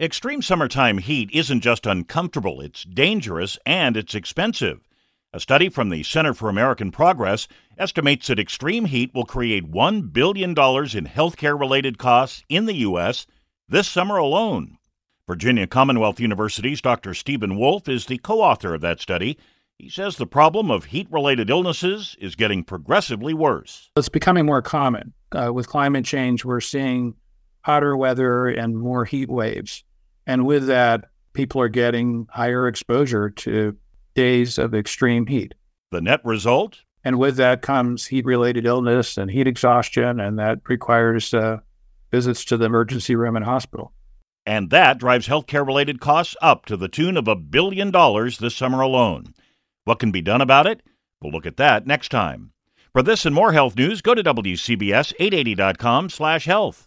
Extreme summertime heat isn't just uncomfortable, it's dangerous and it's expensive. A study from the Center for American Progress estimates that extreme heat will create $1 billion in healthcare related costs in the U.S. this summer alone. Virginia Commonwealth University's Dr. Steven Woolf is the co author of that study. He says the problem of heat related illnesses is getting progressively worse. It's becoming more common. Uh, with climate change, we're seeing hotter weather and more heat waves. And with that, people are getting higher exposure to days of extreme heat. The net result? And with that comes heat related illness and heat exhaustion, and that requires uh, visits to the emergency room and hospital. And that drives healthcare related costs up to the tune of a billion dollars this summer alone. What can be done about it? We'll look at that next time. For this and more health news, go to WCBS880.com slash health.